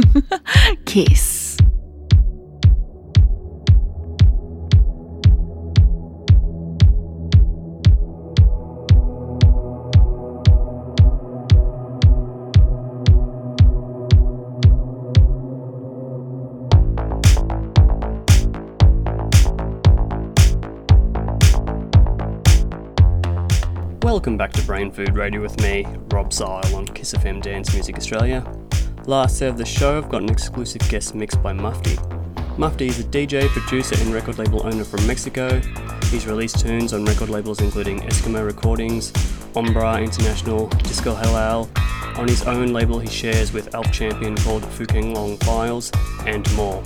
Kiss. Welcome back to Brain Food Radio with me, Rob Zile on Kiss FM Dance Music Australia. Last set of the show, I've got an exclusive guest mix by Mufti. Mufti is a DJ, producer, and record label owner from Mexico. He's released tunes on record labels including Eskimo Recordings, Ombra International, Disco Halal. On his own label, he shares with Elf Champion called Fucanglong Files, and more.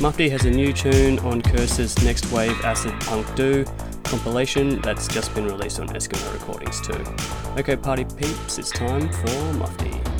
Mufti has a new tune on Kurses' Next Wave Acid Punx Do compilation that's just been released on Eskimo Recordings too. Okay, party peeps, it's time for Mufti.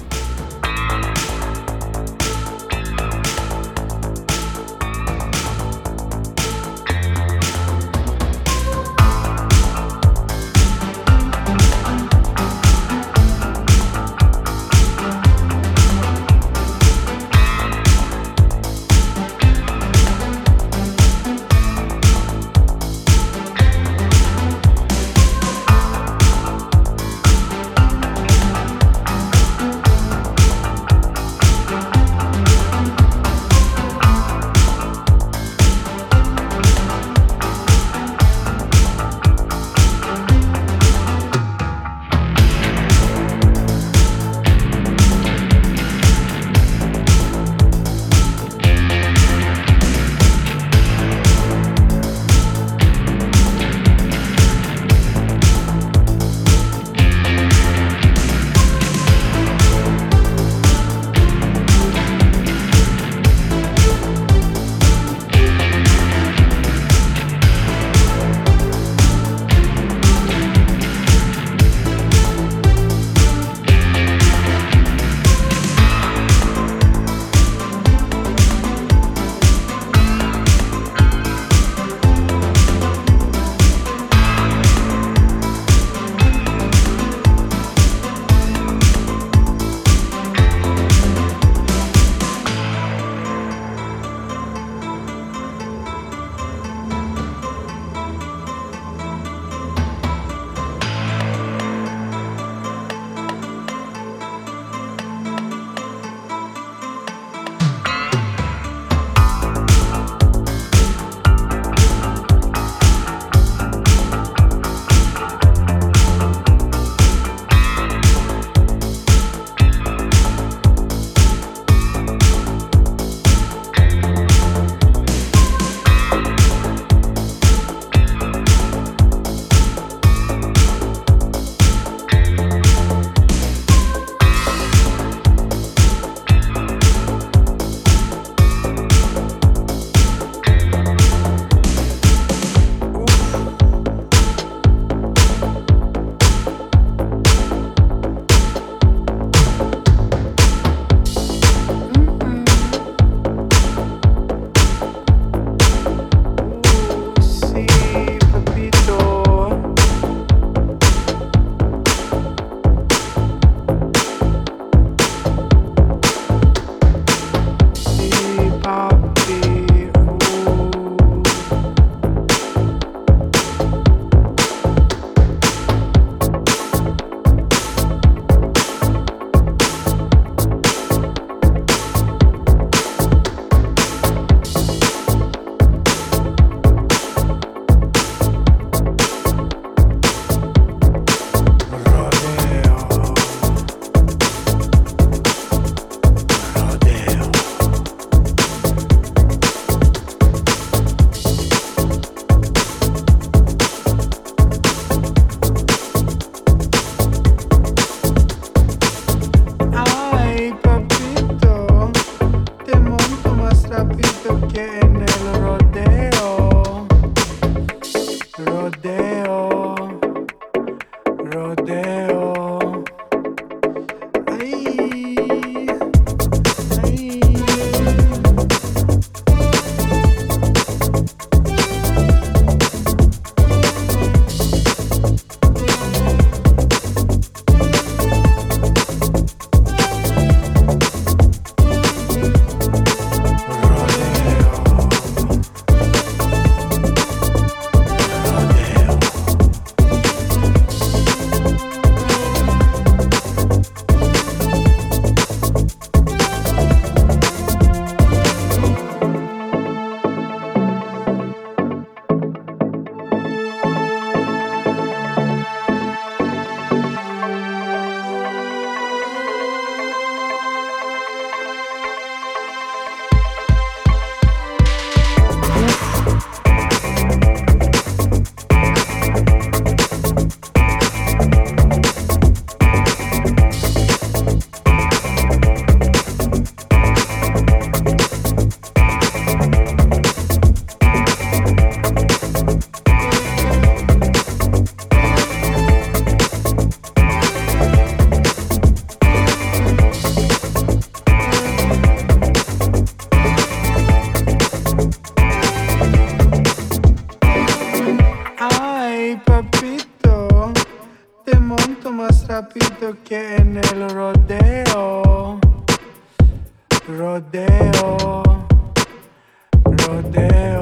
Rodeo. Ay,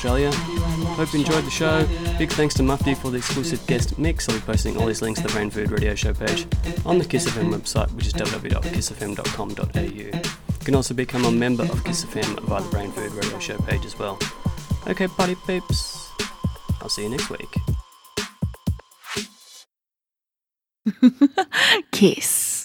Australia. Hope you enjoyed the show. Big thanks to Mufti for the exclusive guest mix. I'll be posting all these links to the Brain Food Radio show page on the Kiss FM website, which is www.kissfm.com.au. You can also become a member of Kiss FM via the Brain Food Radio show page as well. Okay, party peeps. I'll see you next week. Kiss.